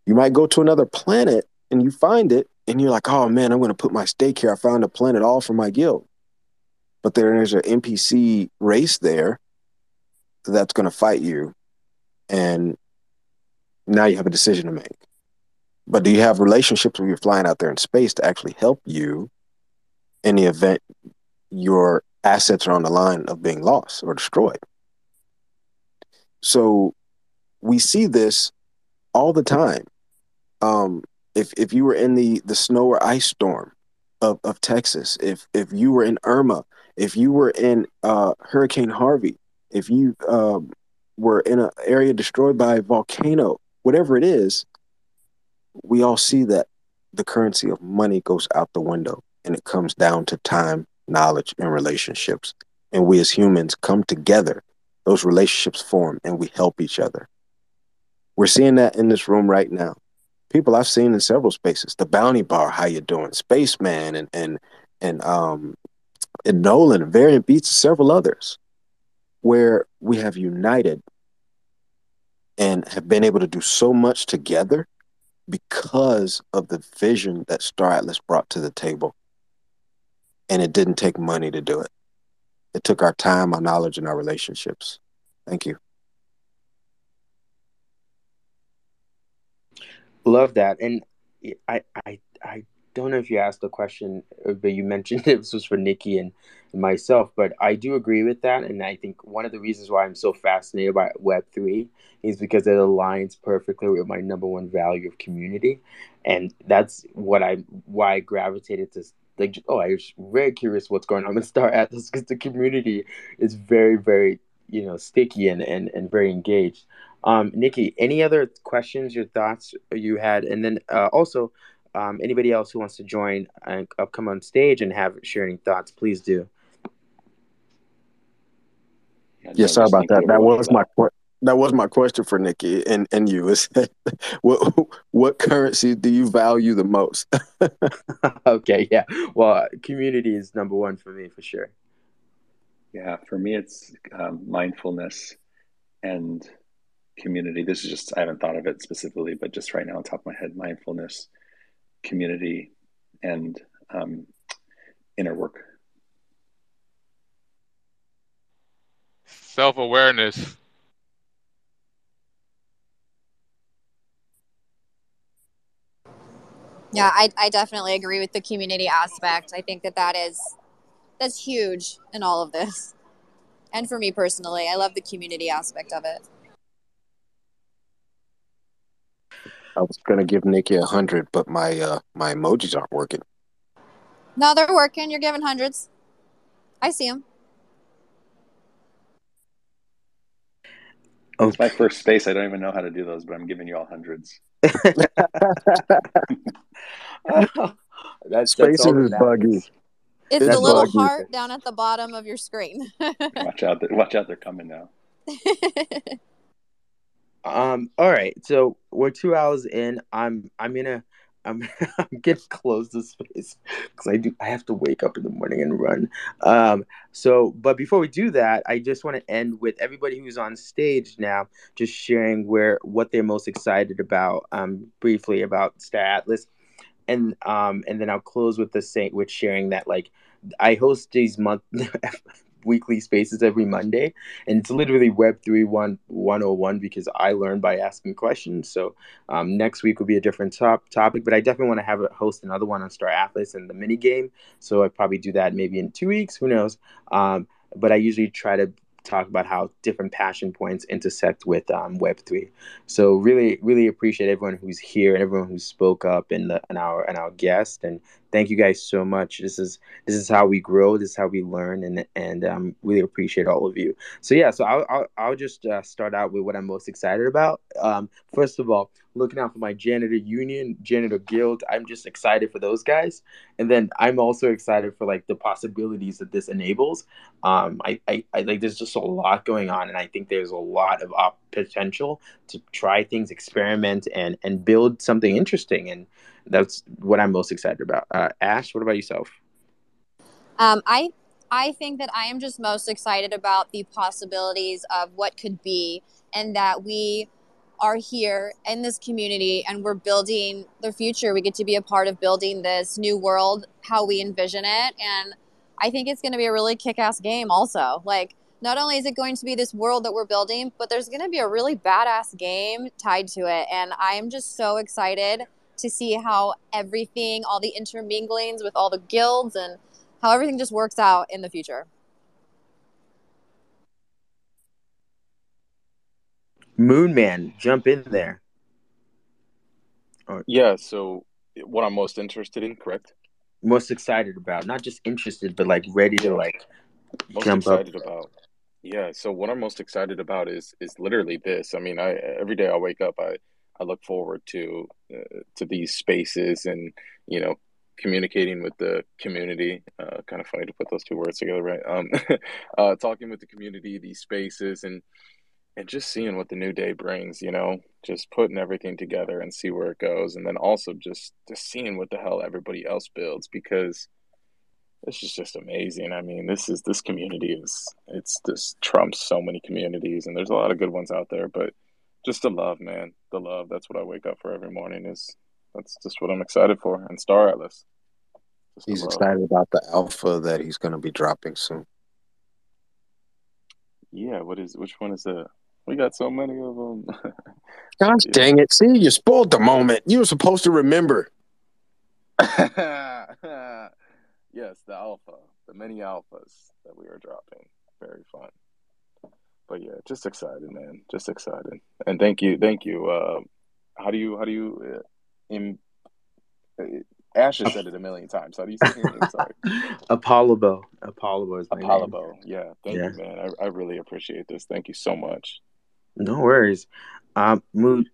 You might go to another planet and you find it, and you're like, "Oh man, I'm going to put my stake here. I found a planet all for my guild." But there's an NPC race there that's going to fight you and now you have a decision to make. But do you have relationships where you're flying out there in space to actually help you in the event your assets are on the line of being lost or destroyed? So we see this all the time. Um, if if you were in the the snow or ice storm of, of Texas, if if you were in Irma, if you were in uh, Hurricane Harvey, if you um, were in an area destroyed by a volcano, whatever it is, we all see that the currency of money goes out the window and it comes down to time, knowledge, and relationships. And we as humans come together, those relationships form, and we help each other. We're seeing that in this room right now. People I've seen in several spaces, the Bounty Bar, how you doing, Spaceman, and and and um, and Nolan, Variant Beats, several others where we have united and have been able to do so much together because of the vision that Star Atlas brought to the table. And it didn't take money to do it. it took our time, our knowledge, and our relationships. Thank you. Love that, and I I I don't know if you asked the question, uh, but you mentioned this was for Nikki and myself. But I do agree with that, and I think one of the reasons why I'm so fascinated by Web three is because it aligns perfectly with my number one value of community, and that's what I why I gravitated to. Like, oh, I was very curious what's going on with Star Atlas because the community is very, very, you know, sticky and, and, and very engaged. Um, Nikki, any other questions, your thoughts you had, and then uh, also um, anybody else who wants to join and uh, come on stage and have sharing thoughts, please do. Yeah, sorry about that. That was my that was my question for Nikki and, and you is what what currency do you value the most? okay, yeah. Well, community is number one for me for sure. Yeah, for me it's um, mindfulness and community. This is just I haven't thought of it specifically, but just right now on top of my head, mindfulness, community, and um, inner work. Self awareness. Yeah, I, I definitely agree with the community aspect. I think that that is that's huge in all of this. And for me personally, I love the community aspect of it. I was gonna give Nikki a hundred, but my uh my emojis aren't working. No, they're working. You're giving hundreds. I see them. Okay. It's my first space. I don't even know how to do those, but I'm giving you all hundreds. that's Spaces is buggy. It's that's the little buggy. heart down at the bottom of your screen. watch out! Watch out! They're coming now. Um. All right. So we're two hours in. I'm. I'm gonna. I'm. I'm getting close to space because I do. I have to wake up in the morning and run. Um. So, but before we do that, I just want to end with everybody who's on stage now, just sharing where what they're most excited about. Um. Briefly about Star Atlas, and um. And then I'll close with the same with sharing that like I host these month weekly spaces every Monday, and it's literally Web three one one hundred oh one because I learn by asking questions. So um, next week will be a different top topic, but I definitely want to have a host another one on Star Atlas and the mini game. So I probably do that maybe in two weeks. Who knows? Um, but I usually try to talk about how different passion points intersect with um, Web3. So really, really appreciate everyone who's here and everyone who spoke up and, the, and our and our guest. And thank you guys so much. This is this is how we grow. This is how we learn, and and um, really appreciate all of you. So yeah, so I'll I'll, I'll just uh, start out with what I'm most excited about. Um, first of all, looking out for my janitor union, janitor guild. I'm just excited for those guys, and then I'm also excited for like the possibilities that this enables. Um, I, I, I like there's just a lot going on, and I think there's a lot of op- potential to try things, experiment, and and build something interesting. And that's what I'm most excited about. Uh, Ash, what about yourself? Um, I I think that I am just most excited about the possibilities of what could be, and that we are here in this community and we're building the future. We get to be a part of building this new world, how we envision it. And I think it's going to be a really kick ass game, also. Like, not only is it going to be this world that we're building, but there's going to be a really badass game tied to it. And I'm just so excited to see how everything, all the interminglings with all the guilds, and how everything just works out in the future. Moon Man, jump in there. Yeah, so what I'm most interested in, correct? Most excited about, not just interested, but like ready to like most jump excited up. about. Yeah, so what I'm most excited about is is literally this. I mean, I every day I wake up, I I look forward to uh, to these spaces and you know communicating with the community. Uh, kind of funny to put those two words together, right? Um, uh, talking with the community, these spaces, and and just seeing what the new day brings, you know, just putting everything together and see where it goes. And then also just, just seeing what the hell everybody else builds because this is just amazing. I mean, this is, this community is, it's just trumps so many communities and there's a lot of good ones out there, but just the love, man, the love. That's what I wake up for every morning is that's just what I'm excited for. And Star Atlas. He's excited about the alpha that he's going to be dropping soon. yeah, what is which one is that? We got so many of them. Gosh yeah. dang it! See, you spoiled the moment. You were supposed to remember. yes, the alpha, the mini alphas that we are dropping. Very fun. But yeah, just excited, man. Just excited. And thank you, thank you. Uh, how do you how do you uh, in uh, Ash has said it a million times. How do you say it? Sorry. Apollo. Apollo is my Apollo. Name. Yeah. Thank yeah. you, man. I, I really appreciate this. Thank you so much. No worries. Um, Moo.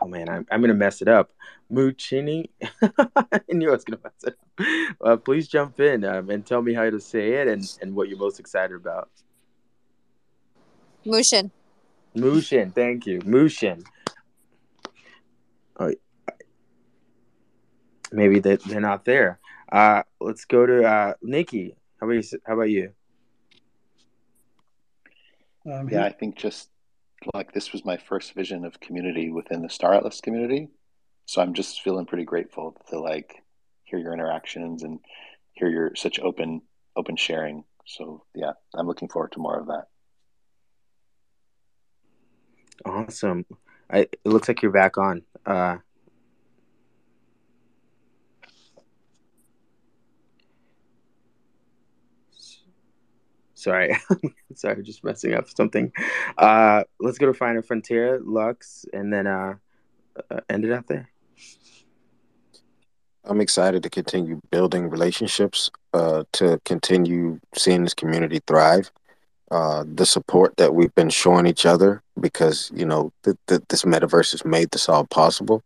Oh man, I'm, I'm gonna mess it up. Muchini. I knew I was gonna mess it up. Uh, please jump in um, and tell me how to say it and, and what you're most excited about. Mushin. Mushin. Thank you, Mushin. Oh, maybe they, they're not there. Uh, let's go to uh, Nikki. How about you? How about you? Um, yeah, I think just like this was my first vision of community within the Star Atlas community, so I'm just feeling pretty grateful to like hear your interactions and hear your such open open sharing. So yeah, I'm looking forward to more of that. Awesome. I, it looks like you're back on. Uh, Sorry, sorry, just messing up something. Uh, let's go to Final Frontier, Lux, and then uh, uh, end it out there. I'm excited to continue building relationships, uh, to continue seeing this community thrive. Uh, the support that we've been showing each other because you know th- th- this metaverse has made this all possible,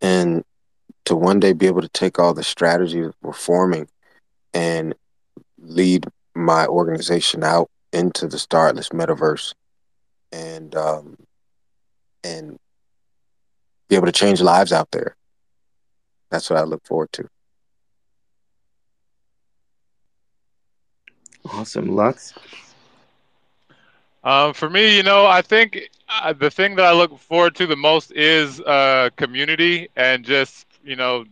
and to one day be able to take all the strategies we're forming and lead my organization out into the Star Atlas metaverse and um, and be able to change lives out there. That's what I look forward to. Awesome, Lux. Um, for me, you know, I think uh, the thing that I look forward to the most is uh, community and just you know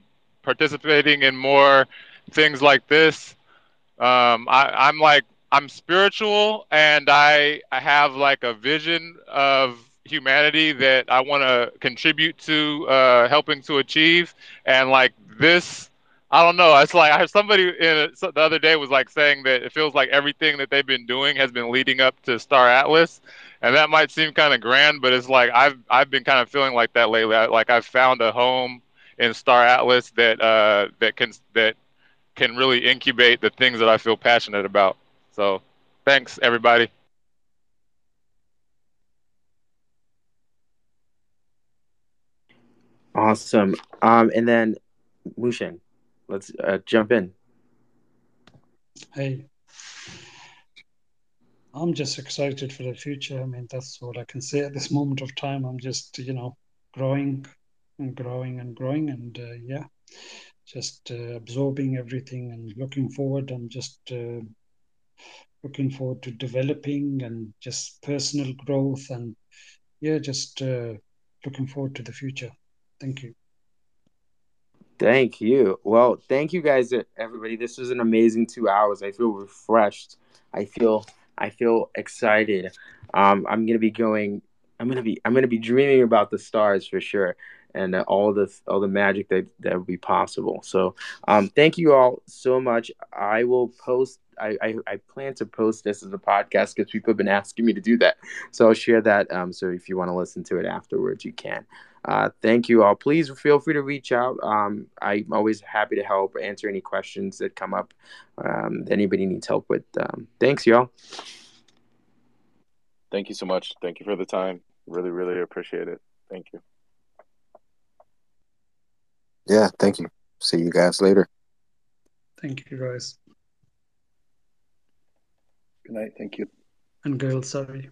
participating in more things like this. Um, I, I'm like I'm spiritual, and I I have like a vision of humanity that I want to contribute to uh, helping to achieve, and like this. I don't know. It's like I have somebody in the other day was like saying that it feels like everything that they've been doing has been leading up to Star Atlas, and that might seem kind of grand, but it's like I've I've been kind of feeling like that lately. I, like I've found a home in Star Atlas that uh, that can that can really incubate the things that I feel passionate about. So thanks, everybody. Awesome. Um, and then Mushin, let's uh, jump in. Hey, I'm just excited for the future. I mean, that's what I can say at this moment of time. I'm just, you know, growing and growing and growing, and uh, yeah, just uh, absorbing everything and looking forward. I'm just uh, looking forward to developing and just personal growth and yeah, just uh, looking forward to the future. Thank you. Thank you. Well, thank you guys, everybody. This was an amazing two hours. I feel refreshed. I feel I feel excited. Um, I'm gonna be going. I'm gonna be I'm gonna be dreaming about the stars for sure and uh, all the all the magic that that would be possible. So, um, thank you all so much. I will post. I, I, I plan to post this as a podcast because people have been asking me to do that. So I'll share that. Um, so if you want to listen to it afterwards, you can. Uh, thank you all. Please feel free to reach out. Um, I'm always happy to help answer any questions that come up. Um, anybody needs help with. Um, thanks, y'all. Thank you so much. Thank you for the time. Really, really appreciate it. Thank you. Yeah, thank you. See you guys later. Thank you, guys. Good night. Thank you. And girls, sorry.